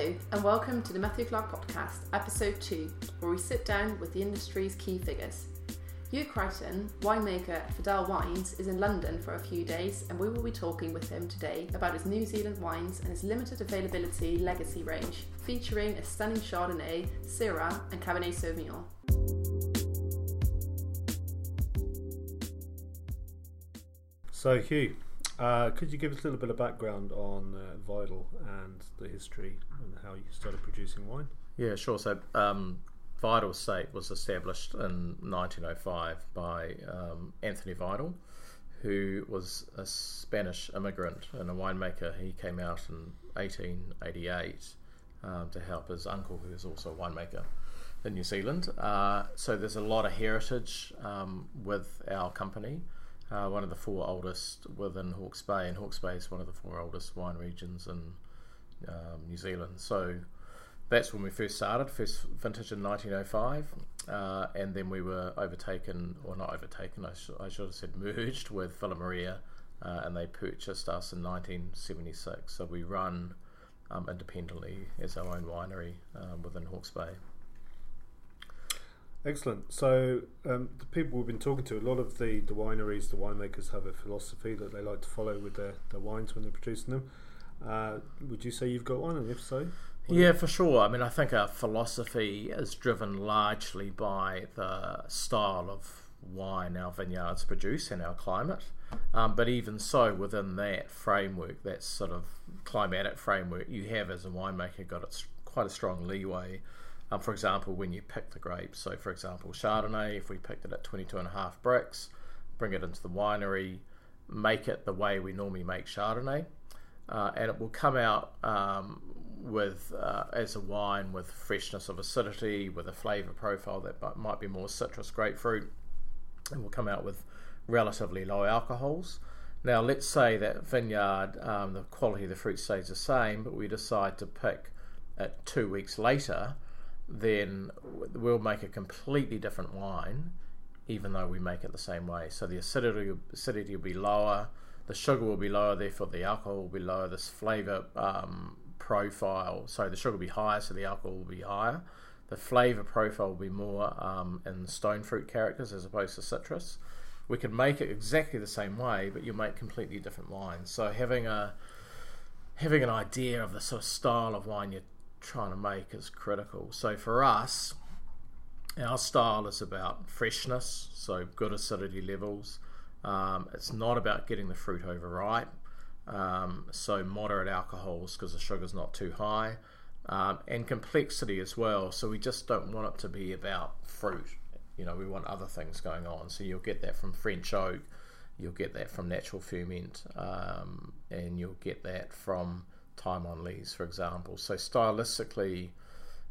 Hello, and welcome to the Matthew Clark Podcast, episode 2, where we sit down with the industry's key figures. Hugh Crichton, winemaker at Vidal Wines, is in London for a few days, and we will be talking with him today about his New Zealand wines and his limited availability legacy range, featuring a stunning Chardonnay, Syrah, and Cabernet Sauvignon. So, Hugh, uh, could you give us a little bit of background on uh, Vidal and the history and how you started producing wine? Yeah, sure. So, um, Vidal Estate was established in 1905 by um, Anthony Vidal, who was a Spanish immigrant and a winemaker. He came out in 1888 um, to help his uncle, who was also a winemaker in New Zealand. Uh, so, there's a lot of heritage um, with our company uh, one of the four oldest within Hawke's Bay, and Hawke's Bay is one of the four oldest wine regions in um, New Zealand. So that's when we first started, first vintage in 1905, uh, and then we were overtaken, or not overtaken, I, sh- I should have said merged with Villa Maria, uh, and they purchased us in 1976. So we run um, independently as our own winery um, within Hawke's Bay. Excellent. So, um, the people we've been talking to, a lot of the, the wineries, the winemakers have a philosophy that they like to follow with their, their wines when they're producing them. Uh, would you say you've got one, and if so? Yeah, for sure. I mean, I think our philosophy is driven largely by the style of wine our vineyards produce and our climate. Um, but even so, within that framework, that sort of climatic framework, you have as a winemaker got quite a strong leeway um, for example, when you pick the grapes, so for example, Chardonnay, if we picked it at 22 and a half Brix, bring it into the winery, make it the way we normally make Chardonnay, uh, and it will come out um, with uh, as a wine with freshness of acidity, with a flavour profile that might be more citrus grapefruit, and will come out with relatively low alcohols. Now, let's say that vineyard, um, the quality of the fruit stays the same, but we decide to pick it two weeks later then we'll make a completely different wine, even though we make it the same way. So the acidity acidity will be lower, the sugar will be lower, therefore the alcohol will be lower. This flavor um, profile, so the sugar will be higher, so the alcohol will be higher. The flavor profile will be more um, in stone fruit characters as opposed to citrus. We can make it exactly the same way, but you'll make completely different wines. So having a having an idea of the sort of style of wine you're trying to make is critical. So for us, our style is about freshness, so good acidity levels. Um, it's not about getting the fruit overripe, um, so moderate alcohols because the sugar's not too high, um, and complexity as well. So we just don't want it to be about fruit. You know, we want other things going on. So you'll get that from French oak, you'll get that from natural ferment, um, and you'll get that from time on lees, for example. So stylistically,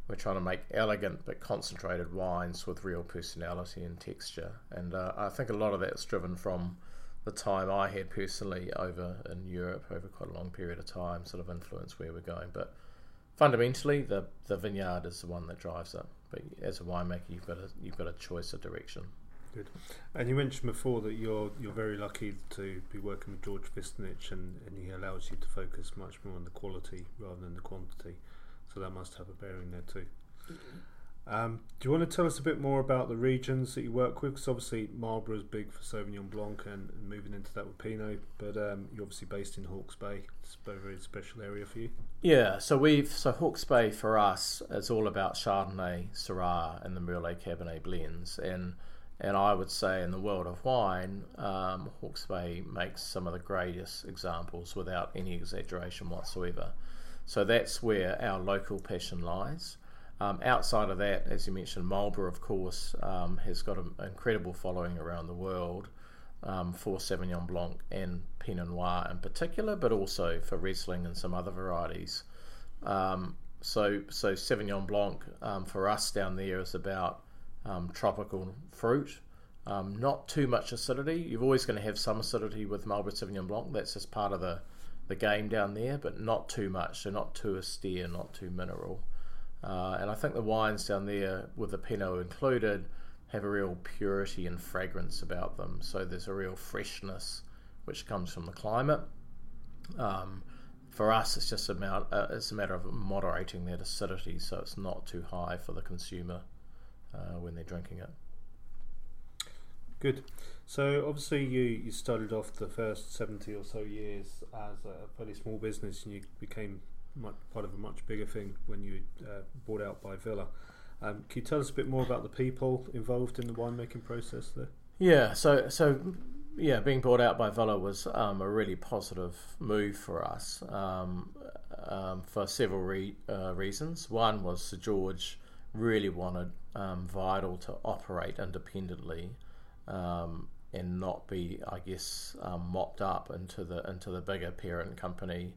we're trying to make elegant but concentrated wines with real personality and texture. And uh, I think a lot of that's driven from the time I had personally over in Europe over quite a long period of time, sort of influence where we're going. But fundamentally, the the vineyard is the one that drives it. But as a winemaker, you've got a you've got a choice of direction. Good. And you mentioned before that you're you're very lucky to be working with George Fistonich, and, and he allows you to focus much more on the quality rather than the quantity. So that must have a bearing there too. Mm-hmm. Um, do you want to tell us a bit more about the regions that you work with? Because obviously Marlborough is big for Sauvignon Blanc and, and moving into that with Pinot, but um, you're obviously based in Hawke's Bay. It's a very, very special area for you. Yeah, so we've so Hawke's Bay for us is all about Chardonnay, Syrah, and the Merlot Cabernet blends, and and I would say in the world of wine, um, Hawke's Bay makes some of the greatest examples without any exaggeration whatsoever. So that's where our local passion lies. Um, outside of that, as you mentioned, Marlborough, of course, um, has got an incredible following around the world um, for Sauvignon Blanc and Pinot Noir in particular, but also for Riesling and some other varieties. Um, so, so Sauvignon Blanc um, for us down there is about um, tropical fruit. Um, not too much acidity. You're always going to have some acidity with Marlborough Sauvignon Blanc. That's just part of the, the game down there, but not too much. So not too austere, not too mineral. Uh, and I think the wines down there, with the Pinot included, have a real purity and fragrance about them. So there's a real freshness which comes from the climate. Um, for us, it's just a uh, it's a matter of moderating that acidity so it's not too high for the consumer uh, when they're drinking it. Good. So obviously you, you started off the first 70 or so years as a fairly small business and you became much, part of a much bigger thing when you uh, bought out by Villa. Um, can you tell us a bit more about the people involved in the winemaking process there? Yeah, so so yeah, being bought out by Villa was um, a really positive move for us um, um, for several re- uh, reasons. One was Sir George really wanted um, Vidal to operate independently um, and not be, I guess, um, mopped up into the into the bigger parent company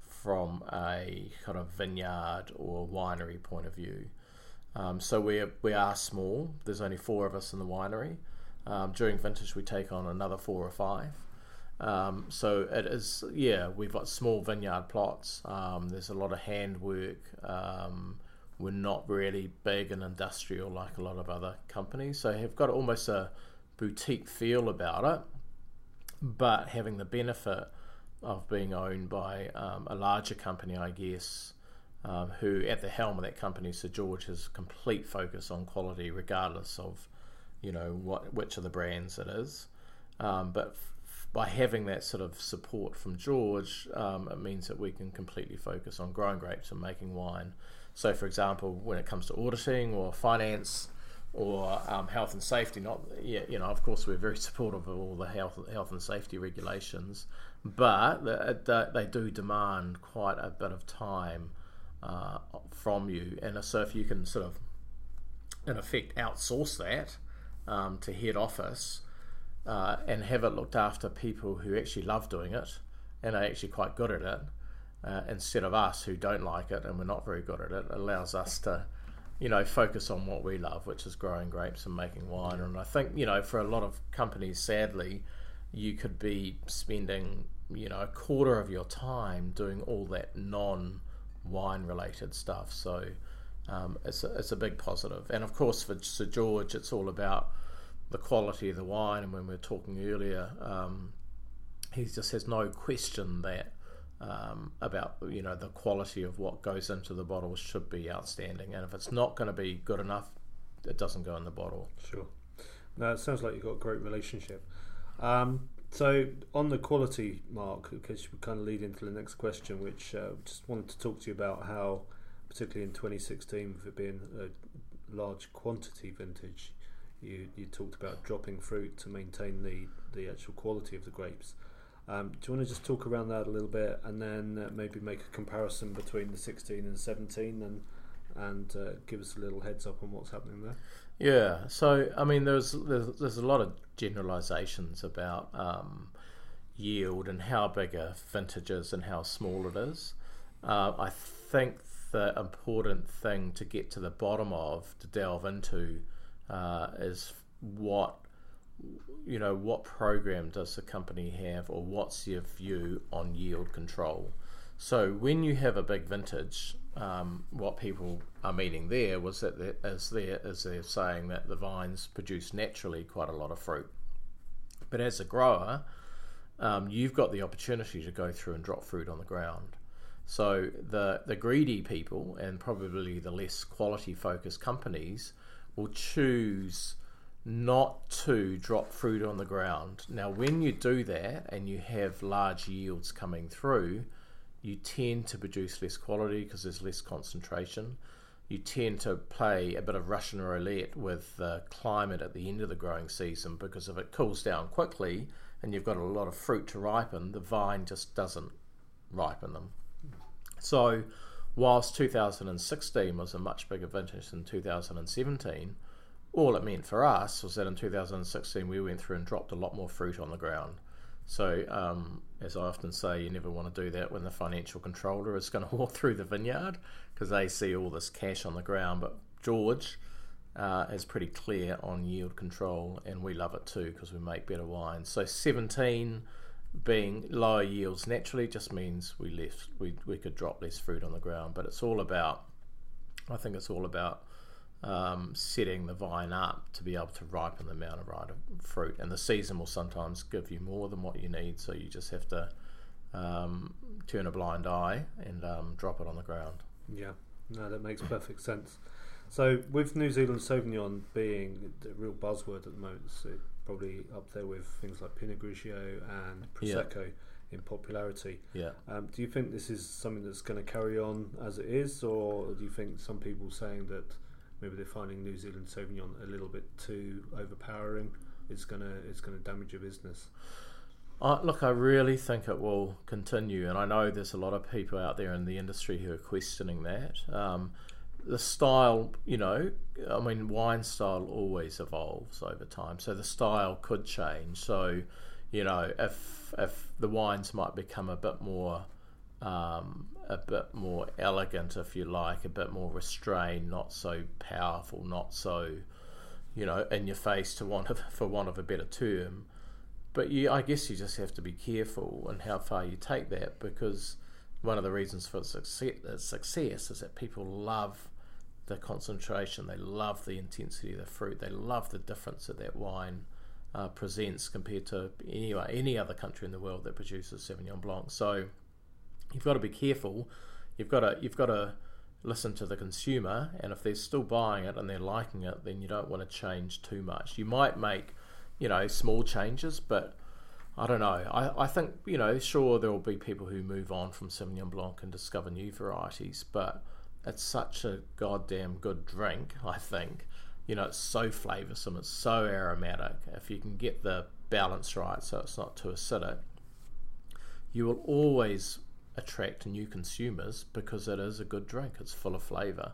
from a kind of vineyard or winery point of view. so we we are small. There's only four of us in the winery. Um, during vintage, we take on another four or five. Um, so it is, yeah, we've got small vineyard plots. Um, there's a lot of handwork. Um, we're not really big and industrial like a lot of other companies. So have got almost a boutique feel about it, but having the benefit of being owned by um, a larger company, I guess. Um, who at the helm of that company, Sir George, has complete focus on quality, regardless of you know what which of the brands it is. Um, but f- by having that sort of support from George, um, it means that we can completely focus on growing grapes and making wine. So, for example, when it comes to auditing or finance or um, health and safety, not yeah, you know, of course, we're very supportive of all the health health and safety regulations, but they, they do demand quite a bit of time uh, from you. And so, if you can sort of, in effect, outsource that um, to head office uh, and have it looked after people who actually love doing it and are actually quite good at it uh, instead of us who don't like it and we're not very good at it. It allows us to, you know, focus on what we love, which is growing grapes and making wine. And I think, you know, for a lot of companies, sadly, you could be spending, you know, a quarter of your time doing all that non wine related stuff. So, um, it's, a, it's a big positive. And of course, for Sir George, it's all about the quality of the wine. And when we were talking earlier, um, he just has no question that um, about you know the quality of what goes into the bottle should be outstanding. And if it's not going to be good enough, it doesn't go in the bottle. Sure. Now it sounds like you've got a great relationship. Um, so on the quality mark, because you kind of lead into the next question, which uh, just wanted to talk to you about how particularly in 2016, with it being a large quantity vintage, you, you talked about dropping fruit to maintain the, the actual quality of the grapes. Um, do you want to just talk around that a little bit and then uh, maybe make a comparison between the 16 and 17 and and uh, give us a little heads up on what's happening there? Yeah, so I mean, there's there's, there's a lot of generalizations about um, yield and how big a vintage is and how small it is. Uh, I think the important thing to get to the bottom of, to delve into, uh, is what you know what program does the company have, or what's your view on yield control. So when you have a big vintage, um, what people are meaning there was that is there is they're saying that the vines produce naturally quite a lot of fruit, but as a grower, um, you've got the opportunity to go through and drop fruit on the ground. So the the greedy people and probably the less quality focused companies will choose not to drop fruit on the ground. Now, when you do that and you have large yields coming through, you tend to produce less quality because there's less concentration. You tend to play a bit of Russian roulette with the climate at the end of the growing season because if it cools down quickly and you've got a lot of fruit to ripen, the vine just doesn't ripen them. So, whilst 2016 was a much bigger vintage than 2017, all it meant for us was that in 2016 we went through and dropped a lot more fruit on the ground. So, um, as I often say, you never want to do that when the financial controller is going to walk through the vineyard because they see all this cash on the ground. But George uh, is pretty clear on yield control, and we love it too because we make better wine. So, 17 being lower yields naturally just means we left we, we could drop less fruit on the ground but it's all about I think it's all about um, setting the vine up to be able to ripen the amount of right fruit and the season will sometimes give you more than what you need so you just have to um, turn a blind eye and um, drop it on the ground. Yeah, no, that makes perfect sense. So, with New Zealand Sauvignon being the real buzzword at the moment, it's probably up there with things like Pinot Grigio and Prosecco in popularity. Yeah. Um, do you think this is something that's going to carry on as it is, or do you think some people saying that maybe they're finding New Zealand Sauvignon a little bit too overpowering? It's gonna it's gonna damage your business. Uh, look, I really think it will continue, and I know there's a lot of people out there in the industry who are questioning that. Um, the style, you know, I mean, wine style always evolves over time, so the style could change. So, you know, if if the wines might become a bit more, um, a bit more elegant, if you like, a bit more restrained, not so powerful, not so, you know, in your face, to want of, for want of a better term. But you, I guess you just have to be careful in how far you take that because one of the reasons for success, success is that people love the concentration, they love the intensity of the fruit, they love the difference that that wine uh, presents compared to any any other country in the world that produces Sauvignon Blanc. So you've got to be careful. You've got to you've got to listen to the consumer, and if they're still buying it and they're liking it, then you don't want to change too much. You might make you know small changes, but I don't know. I, I think you know sure there will be people who move on from Sauvignon Blanc and discover new varieties, but it's such a goddamn good drink. I think you know it's so flavoursome, it's so aromatic. If you can get the balance right, so it's not too acidic, you will always attract new consumers because it is a good drink. It's full of flavour,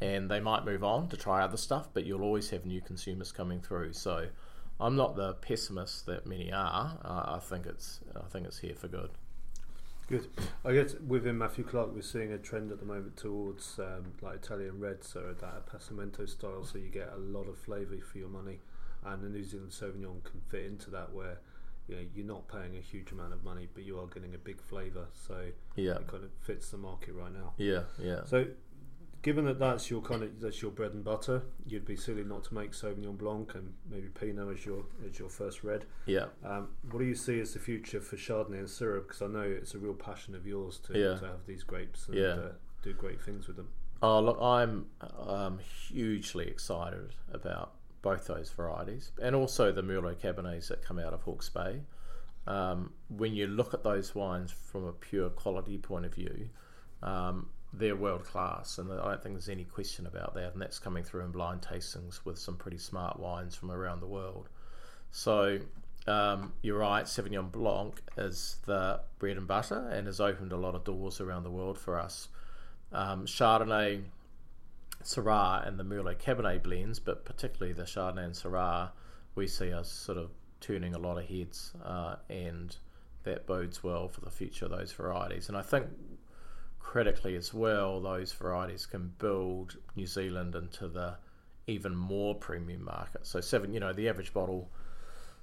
and they might move on to try other stuff, but you'll always have new consumers coming through. So. I'm not the pessimist that many are. Uh, I think it's I think it's here for good. Good. I guess within Matthew Clark, we're seeing a trend at the moment towards um, like Italian red, so that passamento style, so you get a lot of flavour for your money, and the New Zealand Sauvignon can fit into that where you know, you're not paying a huge amount of money, but you are getting a big flavour, so yeah, it kind of fits the market right now. Yeah, yeah. So given that that's your kind of that's your bread and butter, you'd be silly not to make Sauvignon Blanc and maybe Pinot as your as your first red. Yeah. Um, what do you see as the future for Chardonnay and Syrah? Because I know it's a real passion of yours to, Yeah. to have these grapes and Yeah. uh, do great things with them. Oh, look, I'm um, hugely excited about both those varieties and also the Merlot Cabernets that come out of Hawke's Bay. Um, when you look at those wines from a pure quality point of view, um, they're world class, and I don't think there's any question about that. And that's coming through in blind tastings with some pretty smart wines from around the world. So um, you're right, Sauvignon Blanc is the bread and butter and has opened a lot of doors around the world for us. Um, Chardonnay, Syrah, and the Merlot Cabernet blends, but particularly the Chardonnay and Syrah, we see us sort of turning a lot of heads, uh, and that bodes well for the future of those varieties. And I think critically as well, those varieties can build New Zealand into the even more premium market. So seven, you know, the average bottle,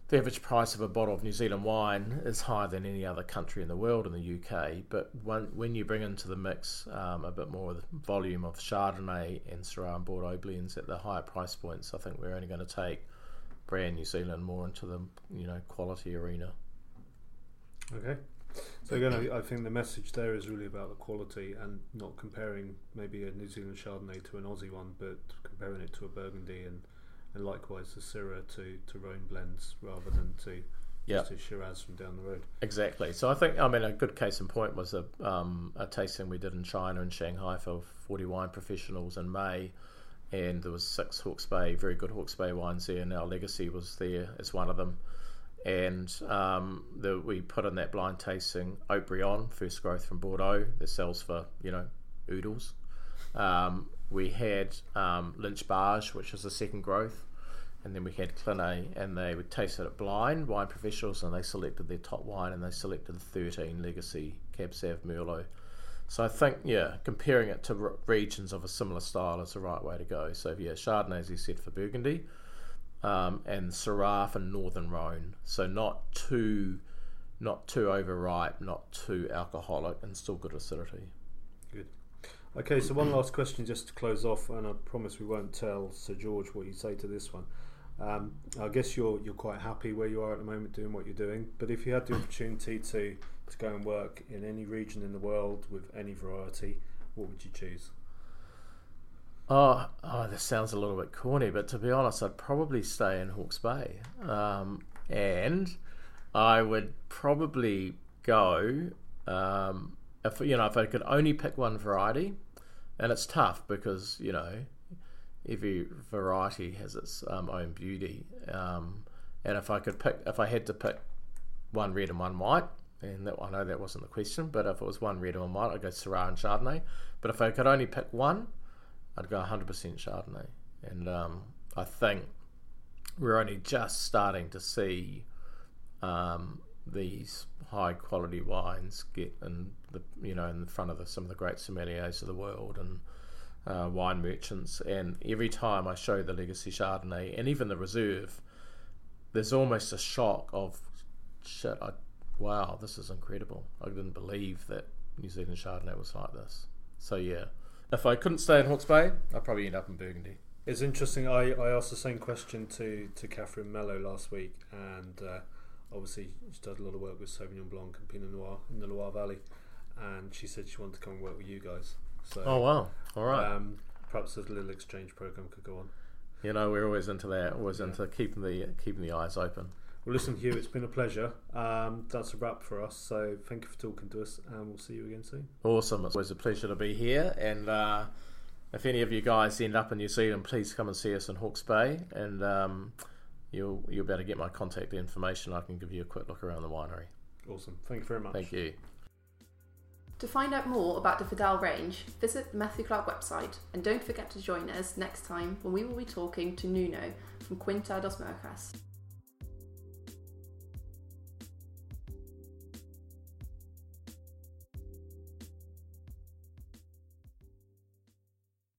the average price of a bottle of New Zealand wine is higher than any other country in the world in the UK. But when when you bring into the mix um, a bit more of the volume of Chardonnay and Syrah and Bordeaux blends at the higher price points, I think we're only going to take brand New Zealand more into the you know quality arena. Okay. So again, I think the message there is really about the quality and not comparing maybe a New Zealand Chardonnay to an Aussie one, but comparing it to a Burgundy and, and likewise the Syrah to, to Rhone blends rather than to Yeah. a Shiraz from down the road. Exactly. So I think, I mean, a good case in point was a, um, a tasting we did in China and Shanghai for 40 wine professionals in May. And there was six Hawke's Bay, very good Hawke's Bay wines there, and our Legacy was there as one of them. And um, the, we put in that blind tasting Haut-Brion, first growth from Bordeaux, that sells for, you know, oodles. Um, we had um, Lynch Bages, which was the second growth, and then we had Clinet, and they would taste it at blind, wine professionals, and they selected their top wine, and they selected the 13 Legacy Cab Sav Merlot. So I think, yeah, comparing it to re- regions of a similar style is the right way to go. So yeah, Chardonnay, as you said, for Burgundy, um, and Syrah for Northern Rhone. So not too, not too overripe, not too alcoholic, and still good acidity. Good. Okay, so one last question just to close off, and I promise we won't tell Sir George what you say to this one. Um, I guess you're you're quite happy where you are at the moment, doing what you're doing. But if you had the opportunity to to go and work in any region in the world with any variety, what would you choose? Oh, oh, this sounds a little bit corny, but to be honest, I'd probably stay in Hawke's Bay, um, and I would probably go um, if you know if I could only pick one variety, and it's tough because you know every variety has its um, own beauty, um, and if I could pick, if I had to pick one red and one white, and that, I know that wasn't the question, but if it was one red and one white, I'd go Syrah and Chardonnay. But if I could only pick one, I'd go 100% Chardonnay. And um, I think we're only just starting to see um, these high quality wines get in the you know in the front of the, some of the great sommeliers of the world and uh, wine merchants. And every time I show the Legacy Chardonnay and even the Reserve, there's almost a shock of shit. I, wow, this is incredible. I didn't believe that New Zealand Chardonnay was like this. So yeah, if I couldn't stay in Hawke's Bay, I'd probably end up in Burgundy. It's interesting. I, I asked the same question to, to Catherine Mellot last week, and uh, obviously she does a lot of work with Sauvignon Blanc and Pinot Noir in the Loire Valley, and she said she wanted to come and work with you guys. So, oh wow! All right. Um, perhaps a little exchange program could go on. You know, we're always into that. Always into keeping the keeping the eyes open. Well, listen, Hugh, it's been a pleasure. Um, that's a wrap for us. So thank you for talking to us, and we'll see you again soon. Awesome. It's always a pleasure to be here. And uh, if any of you guys end up in New Zealand, please come and see us in Hawke's Bay, and um, you'll you'll be able to get my contact information. I can give you a quick look around the winery. Awesome. Thank you very much. Thank you. To find out more about the Vidal range, visit the Matthew Clark website and don't forget to join us next time when we will be talking to Nuno from Quinta dos Murças.